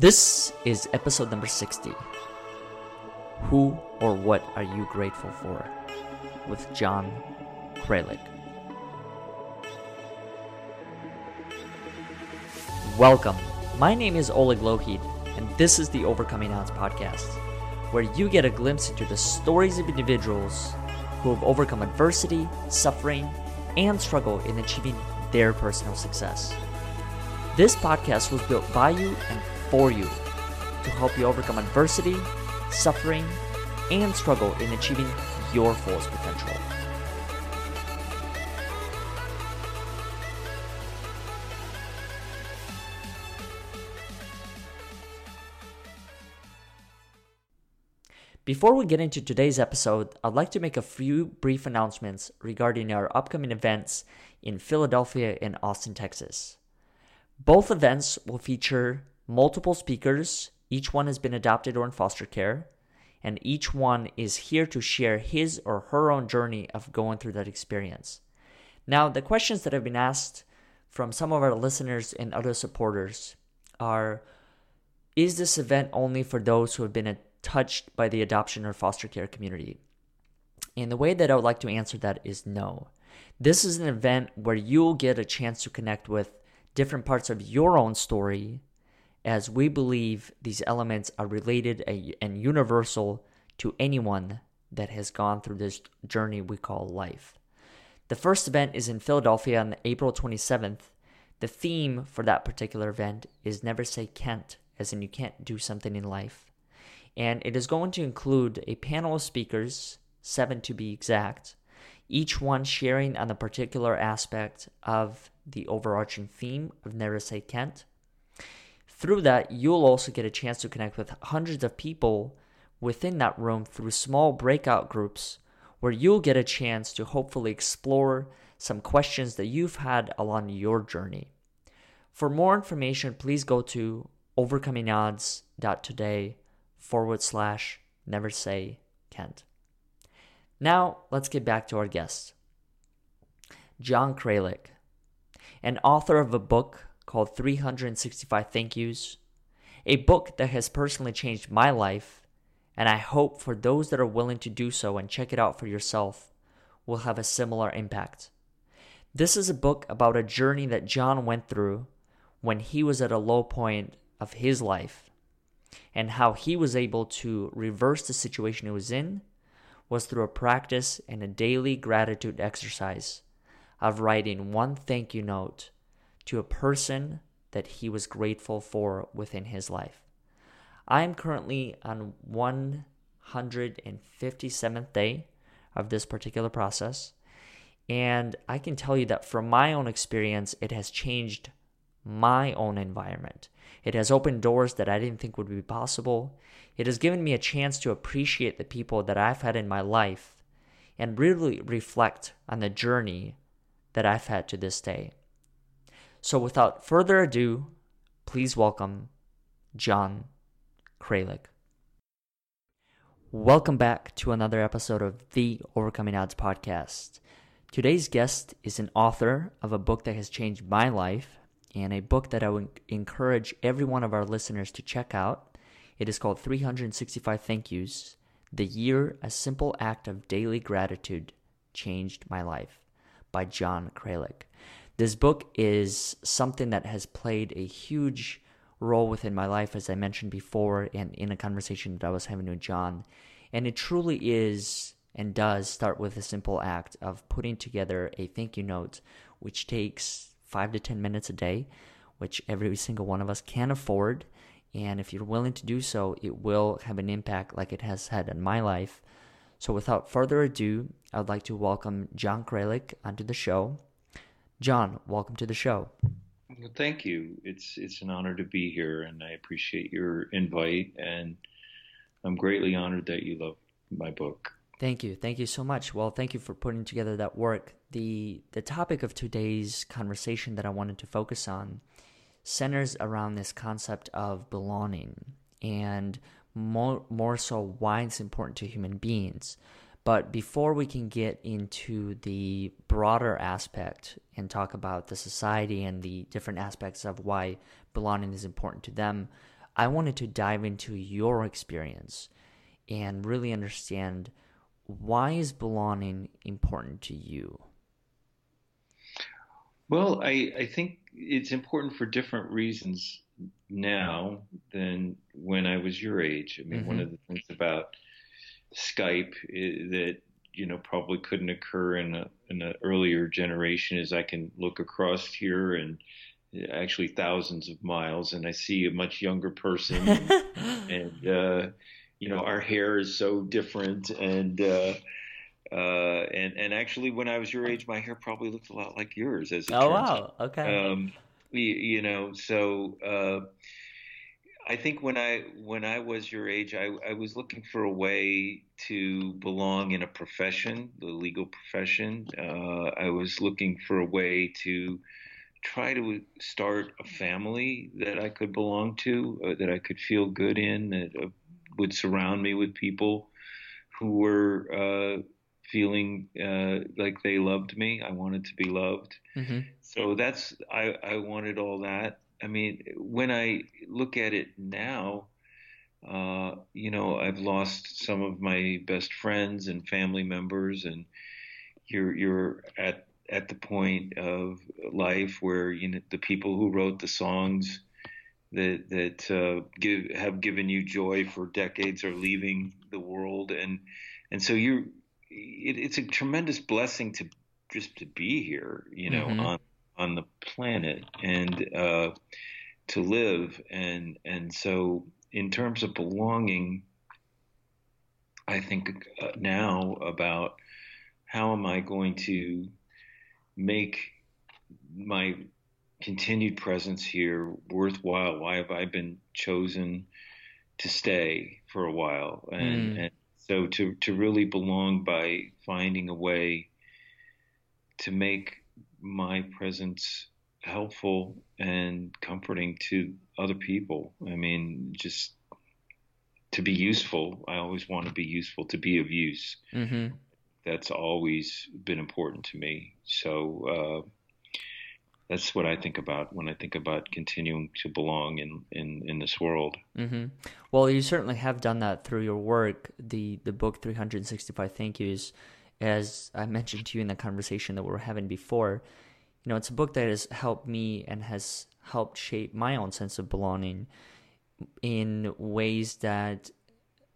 This is episode number 60. Who or what are you grateful for? With John Kralik. Welcome. My name is Oleg Lohid, and this is the Overcoming Odds podcast, where you get a glimpse into the stories of individuals who have overcome adversity, suffering, and struggle in achieving their personal success. This podcast was built by you and for you to help you overcome adversity, suffering, and struggle in achieving your fullest potential. Before we get into today's episode, I'd like to make a few brief announcements regarding our upcoming events in Philadelphia and Austin, Texas. Both events will feature multiple speakers, each one has been adopted or in foster care, and each one is here to share his or her own journey of going through that experience. Now, the questions that have been asked from some of our listeners and other supporters are Is this event only for those who have been touched by the adoption or foster care community? And the way that I would like to answer that is no. This is an event where you'll get a chance to connect with different parts of your own story as we believe these elements are related and universal to anyone that has gone through this journey we call life. The first event is in Philadelphia on April 27th. The theme for that particular event is Never Say Can't, as in you can't do something in life. And it is going to include a panel of speakers, seven to be exact, each one sharing on a particular aspect of the overarching theme of Never Say Can't through that, you'll also get a chance to connect with hundreds of people within that room through small breakout groups where you'll get a chance to hopefully explore some questions that you've had along your journey. For more information, please go to overcomingodds.today forward slash never say can't. Now, let's get back to our guest. John Kralik, an author of a book called 365 Thank Yous, a book that has personally changed my life, and I hope for those that are willing to do so and check it out for yourself will have a similar impact. This is a book about a journey that John went through when he was at a low point of his life and how he was able to reverse the situation he was in was through a practice and a daily gratitude exercise of writing one thank you note to a person that he was grateful for within his life. I am currently on 157th day of this particular process. And I can tell you that from my own experience, it has changed my own environment. It has opened doors that I didn't think would be possible. It has given me a chance to appreciate the people that I've had in my life and really reflect on the journey that I've had to this day. So without further ado, please welcome John Kralik. Welcome back to another episode of the Overcoming Odds podcast. Today's guest is an author of a book that has changed my life and a book that I would encourage every one of our listeners to check out. It is called 365 Thank Yous The Year A Simple Act of Daily Gratitude Changed My Life by John Kralik. This book is something that has played a huge role within my life, as I mentioned before, and in a conversation that I was having with John. And it truly is and does start with a simple act of putting together a thank you note, which takes five to 10 minutes a day, which every single one of us can afford. And if you're willing to do so, it will have an impact like it has had in my life. So without further ado, I'd like to welcome John Kralik onto the show. John, welcome to the show. Well, thank you. It's it's an honor to be here, and I appreciate your invite. And I'm greatly honored that you love my book. Thank you, thank you so much. Well, thank you for putting together that work. the The topic of today's conversation that I wanted to focus on centers around this concept of belonging, and more more so why it's important to human beings. But before we can get into the broader aspect and talk about the society and the different aspects of why belonging is important to them, I wanted to dive into your experience and really understand why is belonging important to you? Well, I, I think it's important for different reasons now than when I was your age. I mean, mm-hmm. one of the things about Skype that you know probably couldn't occur in a in an earlier generation is I can look across here and actually thousands of miles and I see a much younger person and, and uh, you know our hair is so different and uh, uh, and and actually when I was your age my hair probably looked a lot like yours as it oh wow out. okay um, you, you know so uh, I think when I when I was your age, I, I was looking for a way to belong in a profession, the legal profession. Uh, I was looking for a way to try to start a family that I could belong to, uh, that I could feel good in, that uh, would surround me with people who were uh, feeling uh, like they loved me. I wanted to be loved. Mm-hmm. So that's I, I wanted all that. I mean, when I look at it now, uh, you know, I've lost some of my best friends and family members, and you're you're at at the point of life where you know the people who wrote the songs that that uh, give have given you joy for decades are leaving the world, and and so you it, it's a tremendous blessing to just to be here, you know, mm-hmm. on on the planet and uh, to live. And and so, in terms of belonging, I think uh, now about how am I going to make my continued presence here worthwhile? Why have I been chosen to stay for a while? And, mm. and so to to really belong by finding a way to make my presence helpful and comforting to other people. I mean, just to be useful. I always want to be useful, to be of use. Mm-hmm. That's always been important to me. So uh, that's what I think about when I think about continuing to belong in in, in this world. Mm-hmm. Well, you certainly have done that through your work. The the book 365 Thank Yous as I mentioned to you in the conversation that we were having before, you know, it's a book that has helped me and has helped shape my own sense of belonging in ways that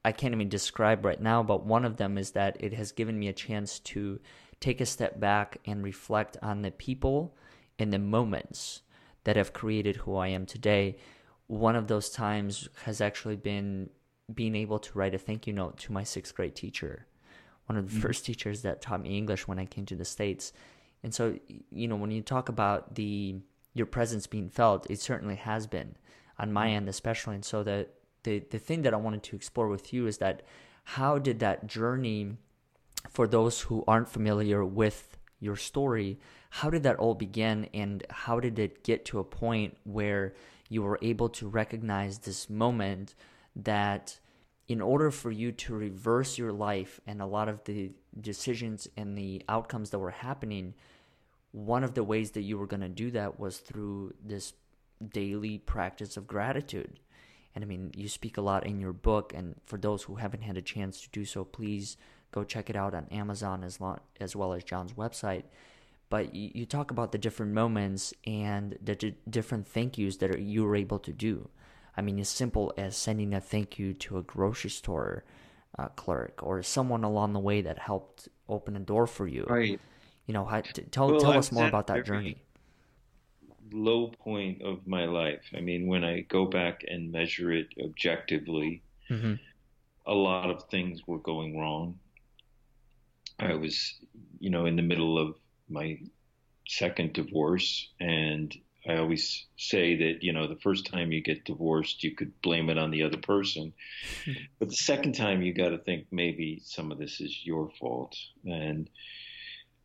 I can't even describe right now. But one of them is that it has given me a chance to take a step back and reflect on the people and the moments that have created who I am today. One of those times has actually been being able to write a thank you note to my sixth grade teacher one of the mm-hmm. first teachers that taught me English when I came to the States. And so, you know, when you talk about the your presence being felt, it certainly has been on my mm-hmm. end, especially. And so the the the thing that I wanted to explore with you is that how did that journey for those who aren't familiar with your story, how did that all begin and how did it get to a point where you were able to recognize this moment that in order for you to reverse your life and a lot of the decisions and the outcomes that were happening, one of the ways that you were going to do that was through this daily practice of gratitude. And I mean, you speak a lot in your book, and for those who haven't had a chance to do so, please go check it out on Amazon as, lo- as well as John's website. But you, you talk about the different moments and the d- different thank yous that are, you were able to do. I mean, as simple as sending a thank you to a grocery store uh, clerk or someone along the way that helped open a door for you. Right. You know, how, tell well, tell us more about that journey. Low point of my life. I mean, when I go back and measure it objectively, mm-hmm. a lot of things were going wrong. I was, you know, in the middle of my second divorce and I always say that, you know, the first time you get divorced, you could blame it on the other person. but the second time, you got to think maybe some of this is your fault. And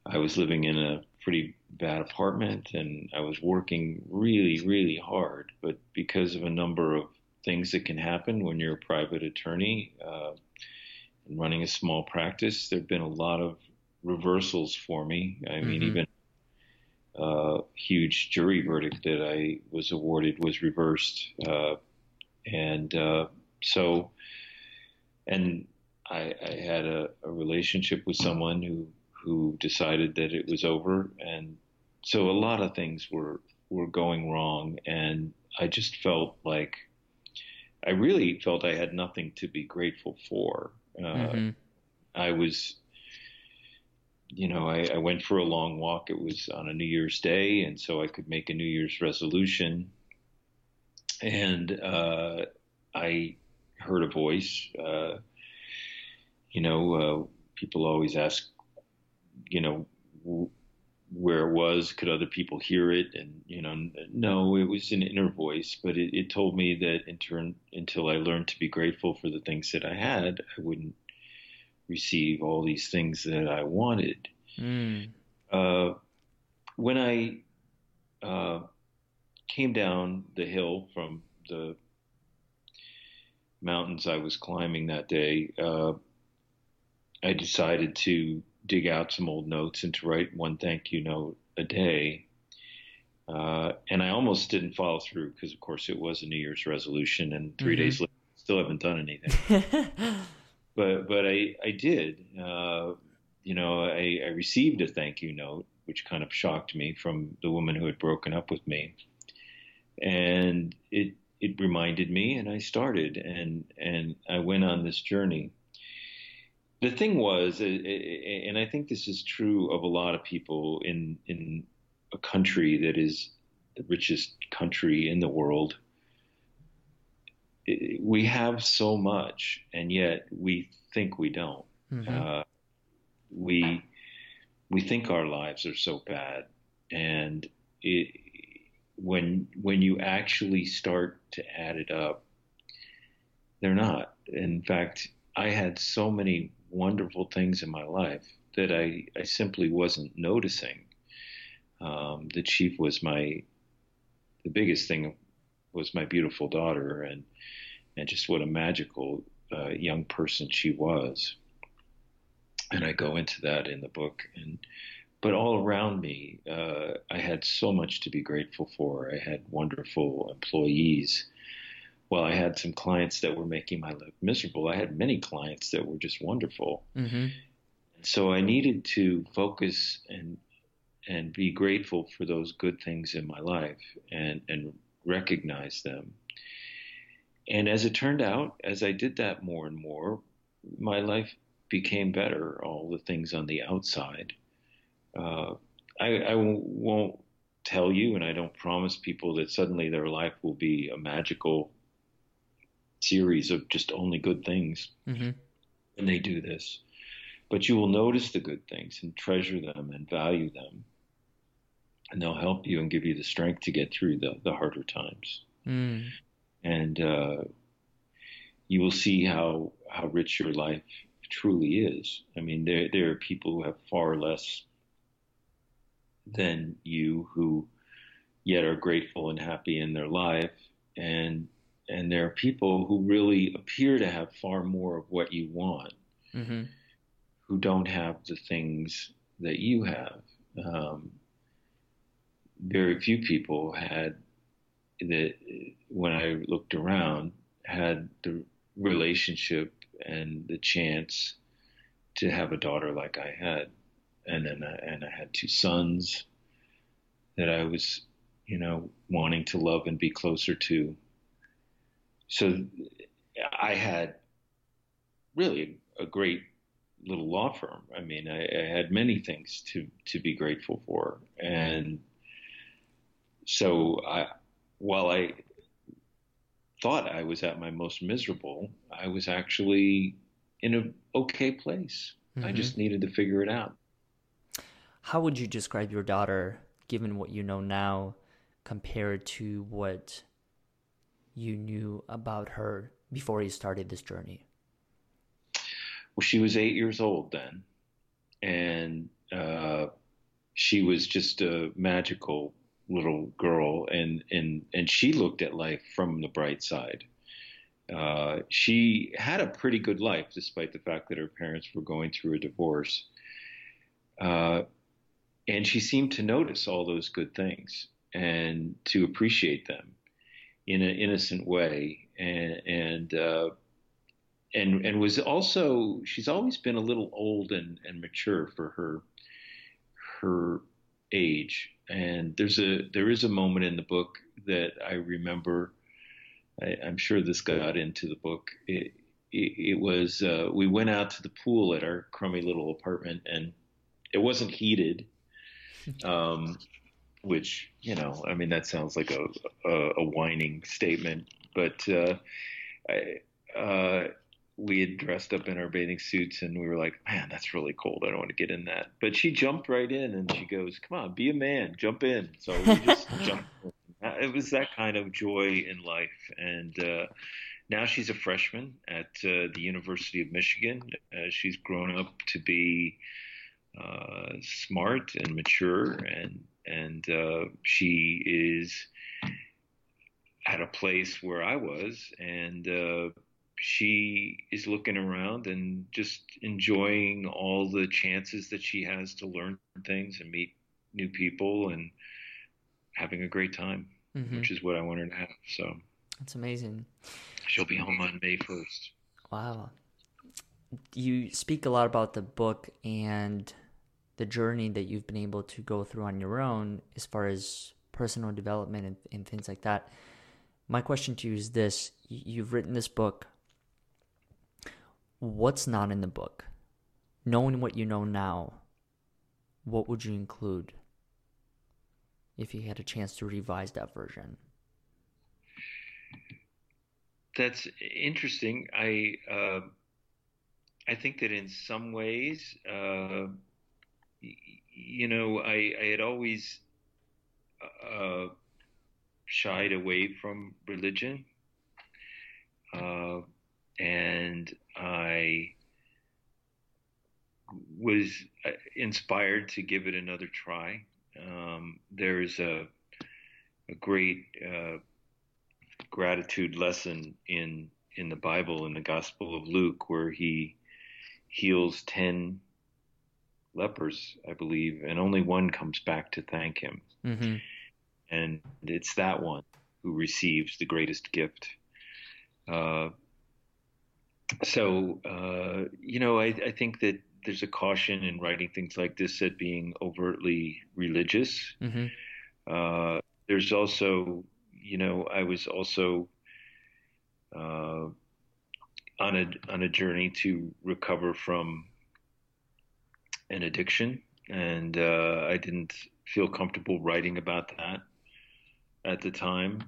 I was living in a pretty bad apartment and I was working really, really hard. But because of a number of things that can happen when you're a private attorney uh, and running a small practice, there have been a lot of reversals for me. I mean, mm-hmm. even huge jury verdict that I was awarded was reversed. Uh, and and uh, so, and I, I had a, a, relationship with someone who who decided that it was over, and so a lot of things were were going wrong, and I just felt like I really felt I had nothing to be grateful for. Uh, mm-hmm. I was, you know, I, I, went for a long walk. It was on a New Year's Day, and so I could make a New Year's resolution. And uh, I heard a voice. Uh, you know, uh, people always ask, you know, w- where it was, could other people hear it? And, you know, no, it was an inner voice, but it, it told me that in turn, until I learned to be grateful for the things that I had, I wouldn't receive all these things that I wanted. Mm. Uh, when I uh, came down the hill from the mountains I was climbing that day, uh, I decided to dig out some old notes and to write one thank you note a day. Uh, and I almost didn't follow through because, of course, it was a New Year's resolution, and 3 mm-hmm. days later, still haven't done anything. but but I I did. Uh, you know, I, I received a thank you note, which kind of shocked me from the woman who had broken up with me, and it it reminded me, and I started, and and I went on this journey the thing was, and I think this is true of a lot of people in in a country that is the richest country in the world. We have so much, and yet we think we don't. Mm-hmm. Uh, we we think our lives are so bad, and it, when when you actually start to add it up, they're not. In fact, I had so many wonderful things in my life that I, I simply wasn't noticing. Um, the chief was my, the biggest thing was my beautiful daughter and, and just what a magical uh, young person she was. And I go into that in the book and, but all around me, uh, I had so much to be grateful for. I had wonderful employees while I had some clients that were making my life miserable, I had many clients that were just wonderful. Mm-hmm. So I needed to focus and and be grateful for those good things in my life and and recognize them. And as it turned out, as I did that more and more, my life became better. All the things on the outside. Uh, I, I won't tell you, and I don't promise people that suddenly their life will be a magical series of just only good things. Mm-hmm. And they do this. But you will notice the good things and treasure them and value them. And they'll help you and give you the strength to get through the, the harder times. Mm. And uh, you will see how, how rich your life truly is. I mean, there, there are people who have far less than you who yet are grateful and happy in their life. And and there are people who really appear to have far more of what you want, mm-hmm. who don't have the things that you have. Um, very few people had that when I looked around had the relationship and the chance to have a daughter like I had, and then I, and I had two sons that I was, you know, wanting to love and be closer to. So I had really a great little law firm. I mean, I, I, had many things to to be grateful for, and so I, while I thought I was at my most miserable, I was actually in an okay place. Mm-hmm. I just needed to figure it out. How would you describe your daughter, given what you know now, compared to what you knew about her before you started this journey? Well, she was eight years old then, and uh, she was just a magical little girl, and and and she looked at life from the bright side. Uh, she had a pretty good life, despite the fact that her parents were going through a divorce. Uh, and she seemed to notice all those good things and to appreciate them in an innocent way, and and uh, and and was also she's always been a little old and, and mature for her her age. And there's a there is a moment in the book that I remember. I, am sure this got into the book. It, it, it was uh, we went out to the pool at our crummy little apartment, and it wasn't heated. Um, which you know, I mean, that sounds like a a, a whining statement, but uh, I, uh, we had dressed up in our bathing suits and we were like, man, that's really cold. I don't want to get in that. But she jumped right in and she goes, come on, be a man, jump in. So we just jumped. In. It was that kind of joy in life. And uh, now she's a freshman at uh, the University of Michigan. Uh, she's grown up to be uh, smart and mature, and and uh, she is at a place where I was, and uh, she is looking around and just enjoying all the chances that she has to learn things and meet new people and having a great time, mm-hmm. which is what I want her to have. So that's amazing. She'll be home on May 1st. Wow. You speak a lot about the book and the journey that you've been able to go through on your own as far as personal development and, and things like that. My question to you is this You've written this book what's not in the book? Knowing what you know now, what would you include if you had a chance to revise that version? That's interesting. I uh, I think that in some ways, uh, you know, I, I had always uh, shied away from religion. Uh, and I was uh, inspired to give it another try. Um, there's a, a great uh, gratitude lesson in in the Bible in the Gospel of Luke where he heals ten lepers, I believe, and only one comes back to thank him. Mm-hmm. And it's that one who receives the greatest gift. Uh, so uh, you know, I, I, think that there's a caution in writing things like this at being overtly religious. Mm-hmm. Uh, there's also, you know, I was also uh, on a on a journey to recover from an addiction, and uh, I didn't feel comfortable writing about that at the time,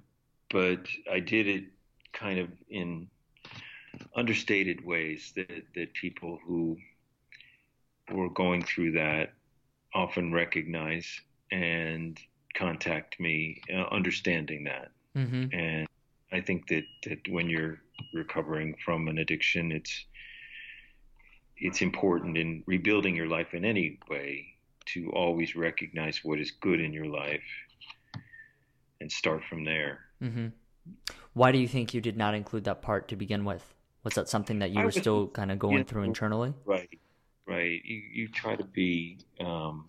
but I did it kind of in understated ways that, that people who were going through that often recognize and contact me, uh, understanding that. Mm-hmm. And I think that, that when you're recovering from an addiction, it's it's important in rebuilding your life in any way to always recognize what is good in your life and start from there. Mm-hmm. Why do you think you did not include that part to begin with? Was that something that you I were still kind of going know, through internally? Right, right. You you try to be. Um,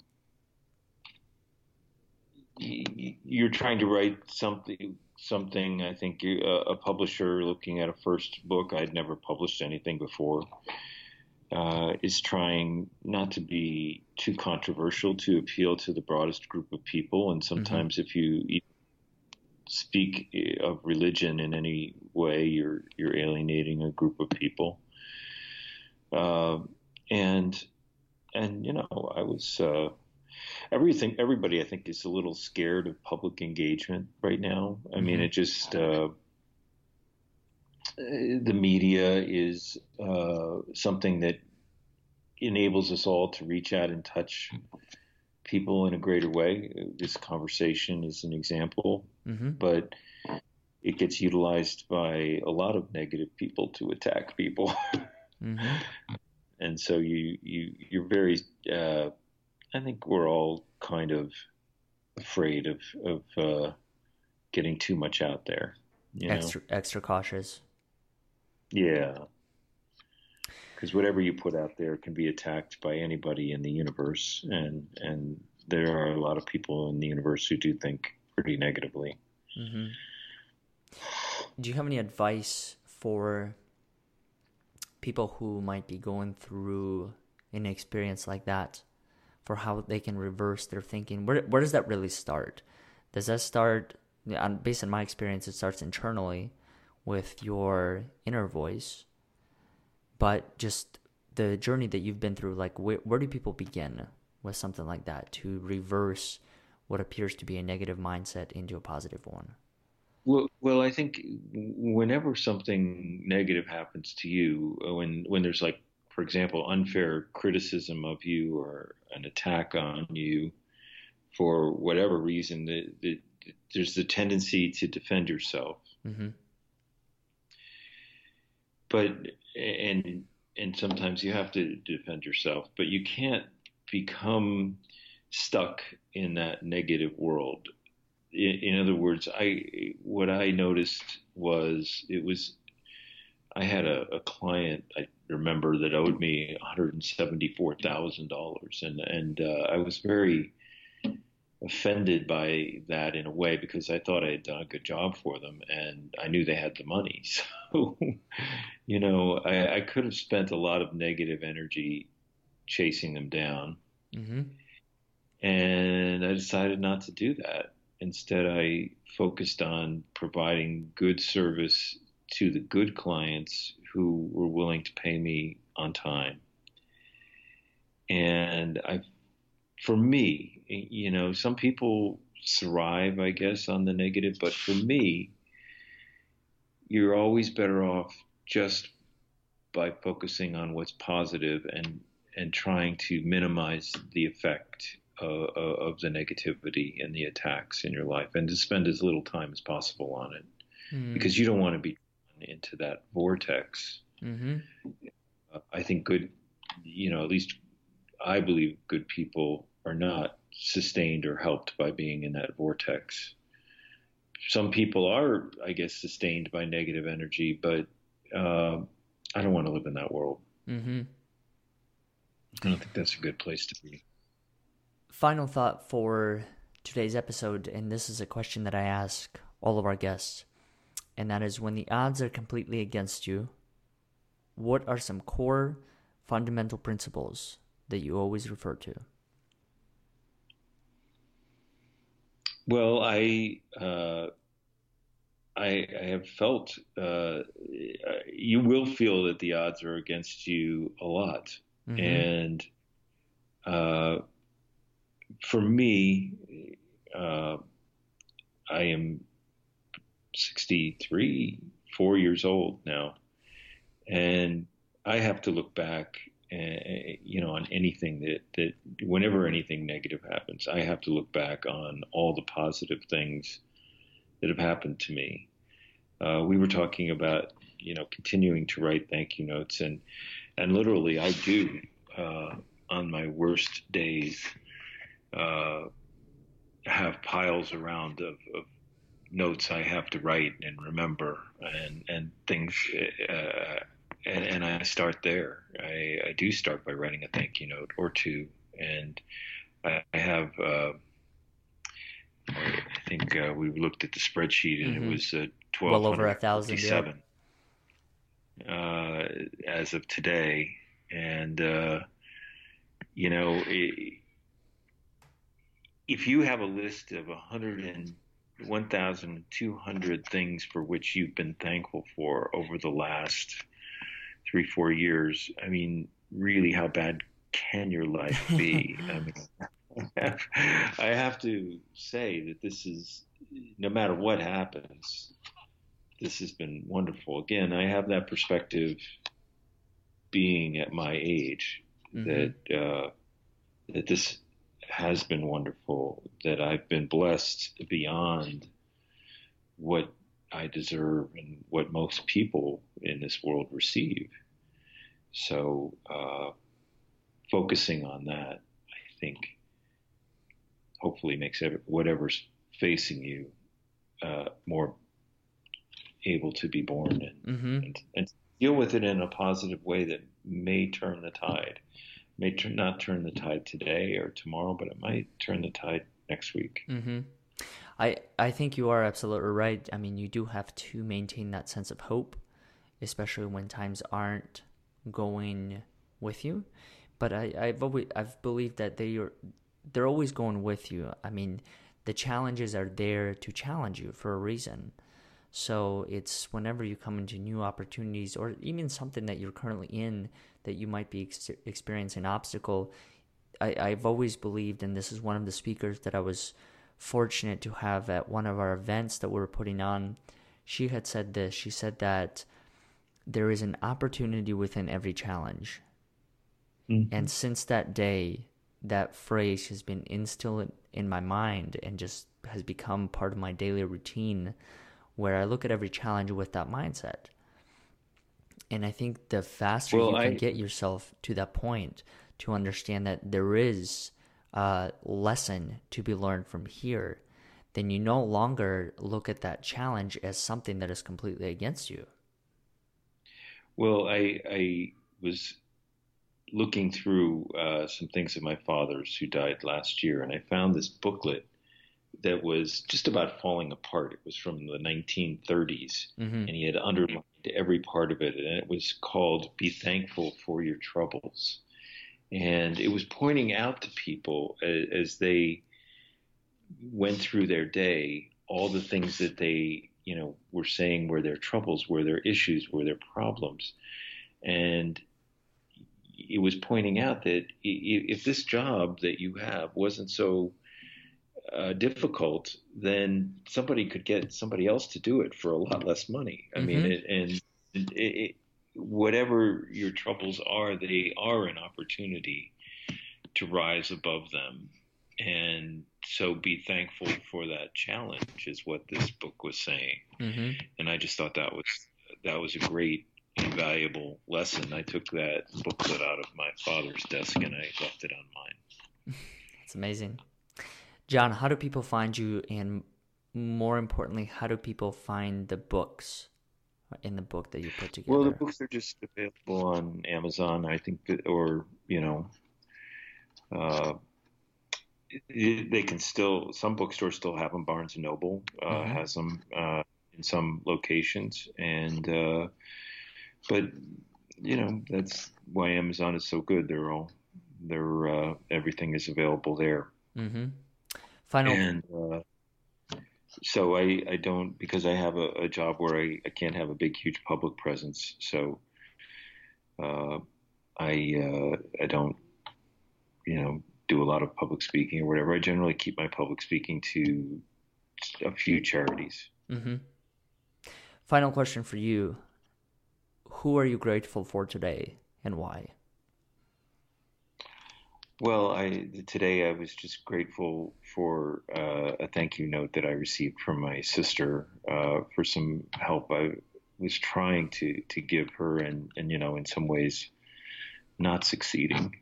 you're trying to write something. Something I think you, a publisher looking at a first book. I'd never published anything before. Uh, is trying not to be too controversial to appeal to the broadest group of people. And mm-hmm. sometimes, mm-hmm. if you speak eh, of religion in any way, you're you're alienating a group of people. Uh, and and you know, I was uh, everything. Everybody, I think, is a little scared of public engagement right now. I mean, mm-hmm. it just uh, the media is uh, something that enables us all to reach out and touch people in a greater way. This conversation is an example, mm-hmm. but it gets utilized by a lot of negative people to attack people. mm-hmm. And so you you you're very. Uh, I think we're all kind of afraid of of uh, getting too much out there. extra know? extra cautious. Yeah, because whatever you put out there can be attacked by anybody in the universe, and and there are a lot of people in the universe who do think pretty negatively. Mm-hmm. Do you have any advice for people who might be going through an experience like that for how they can reverse their thinking? Where where does that really start? Does that start based on my experience it starts internally with your inner voice but just the journey that you've been through like where, where do people begin with something like that to reverse what appears to be a negative mindset into a positive one well, well, I think whenever something negative happens to you, uh, when when there's like, for example, unfair criticism of you or an attack on you, for whatever reason, the, the, there's the tendency to defend yourself. Mm-hmm. But and and sometimes you have to defend yourself, but you can't become stuck in that negative world. In, in other words, I what I noticed was it was I had a, a client I remember that owed me one hundred and seventy four thousand dollars, and and uh, I was very offended by that in a way because I thought I had done a good job for them and I knew they had the money. So, you know, I, I could have spent a lot of negative energy chasing them down. Mm-hmm. And I decided not to do that. Instead, I focused on providing good service to the good clients who were willing to pay me on time. And I for me, you know, some people thrive, I guess, on the negative, but for me, you're always better off just by focusing on what's positive and and trying to minimize the effect uh, of the negativity and the attacks in your life, and to spend as little time as possible on it, mm. because you don't want to be into that vortex. Mm-hmm. Uh, I think good, you know, at least I believe good people are not sustained or helped by being in that vortex. Some people are, I guess, sustained by negative energy, but uh, I don't want to live in that world. Mm-hmm. I don't think that's a good place to be. Final thought for today's episode, and this is a question that I ask all of our guests, and that is when the odds are completely against you, what are some core fundamental principles that you always refer to? Well, I uh, I, I, have felt uh, you will feel that the odds are against you a lot, mm-hmm. and uh, for me, uh, I am 63, four years old now, and I have to look back you know, on anything that, that whenever anything negative happens, I have to look back on all the positive things that have happened to me. Uh, we were talking about, you know, continuing to write thank you notes, and and literally, I do uh, on my worst days uh, have piles around of, of, notes I have to write and remember, and and things uh, and, and I start there. I, I, do start by writing a thank you note or two, and I, I have. Uh, I think uh, we looked at the spreadsheet and mm-hmm. it was uh, twelve well over a thousand. Yeah. Uh, as of today, and uh, you know, it, if you have a list of a hundred and 1,200 things for which you've been thankful for over the last three, four years, I mean, really, how bad can your life be? I mean, I have to say that this is, no matter what happens, this has been wonderful. Again, I have that perspective being at my age mm-hmm. that uh, that this has been wonderful. That I've been blessed beyond what I deserve and what most people in this world receive. So, uh, focusing on that, I think, hopefully makes every, whatever's facing you uh, more able to be borne and, mm-hmm. and, and, deal with it in a positive way that may turn the tide. May not turn the tide today or tomorrow, but it might turn the tide next week. Mm-hmm. I I think you are absolutely right. I mean, you do have to maintain that sense of hope, especially when times aren't going with you. But I I've always I've believed that they are they're always going with you. I mean, the challenges are there to challenge you for a reason. So it's whenever you come into new opportunities or even something that you're currently in that you might be ex- experiencing an obstacle. I, I've always believed, and this is one of the speakers that I was fortunate to have at one of our events that we were putting on. She had said this. She said that there is an opportunity within every challenge. Mm-hmm. And since that day, that phrase has been instilled in my mind and just has become part of my daily routine where I look at every challenge with that mindset. And I think the faster well, you can I... get yourself to that point to understand that there is a lesson to be learned from here, then you no longer look at that challenge as something that is completely against you. Well, I I was looking through uh, some things of my father's who died last year, and I found this booklet that was just about falling apart. It was from the 1930s, mm-hmm. and he had underlined every part of it, and it was called "Be Thankful for Your Troubles," and it was pointing out to people as, as they went through their day all the things that they, you know, were saying were their troubles, were their issues, were their problems, and it was pointing out that if this job that you have wasn't so uh, difficult, then somebody could get somebody else to do it for a lot less money. I mm-hmm. mean, it, and it, it, whatever your troubles are, they are an opportunity to rise above them. And so be thankful for that challenge is what this book was saying. Mm-hmm. And I just thought that was that was a great invaluable lesson. I took that booklet out of my father's desk and I left it on mine. It's amazing. John, how do people find you? And more importantly, how do people find the books in the book that you put together? Well, the books are just available on Amazon, I think, or, you know, uh, they can still, some bookstores still have them. Barnes and Noble uh, mm-hmm. has them uh, in some locations. And, uh, but, you know, that's why Amazon is so good. They're all, they're, uh, everything is available there. Mm-hmm. Final. And uh, so I, I don't because I have a, a job where I, I can't have a big huge public presence. So uh, I uh, I don't you know do a lot of public speaking or whatever. I generally keep my public speaking to a few charities. Mm-hmm. Final question for you: Who are you grateful for today, and why? Well, I today I was just grateful for uh, a thank you note that I received from my sister uh, for some help I was trying to to give her, and and you know in some ways not succeeding,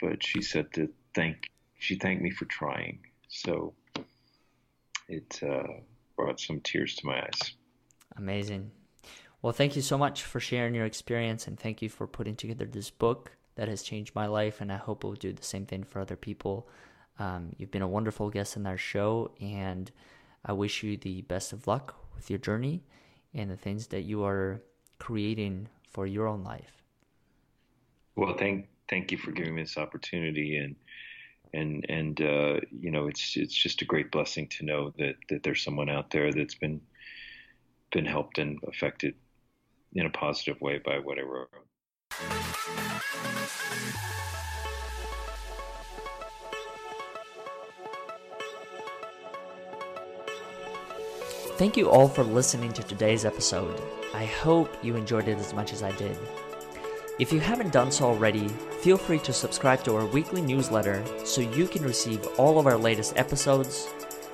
but she said to thank she thanked me for trying, so it uh, brought some tears to my eyes. Amazing. Well, thank you so much for sharing your experience, and thank you for putting together this book that has changed my life, and I hope will do the same thing for other people. Um, you've been a wonderful guest in our show, and I wish you the best of luck with your journey and the things that you are creating for your own life. Well, thank thank you for giving me this opportunity, and and and uh, you know, it's it's just a great blessing to know that that there's someone out there that's been been helped and affected in a positive way by what I wrote. Thank you all for listening to today's episode. I hope you enjoyed it as much as I did. If you haven't done so already, feel free to subscribe to our weekly newsletter so you can receive all of our latest episodes,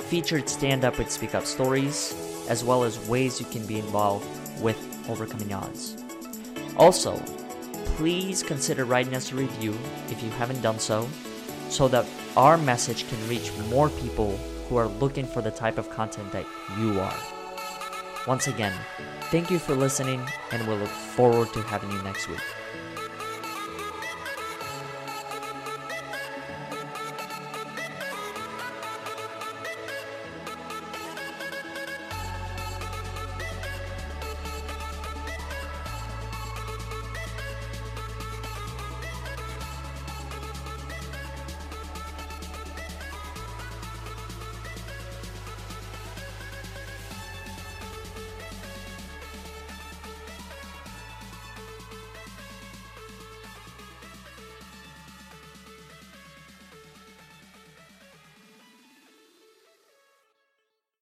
featured stand up and speak up stories, as well as ways you can be involved with overcoming odds. Also, please consider writing us a review if you haven't done so, so that our message can reach more people who are looking for the type of content that you are. Once again, thank you for listening, and we'll look forward to having you next week.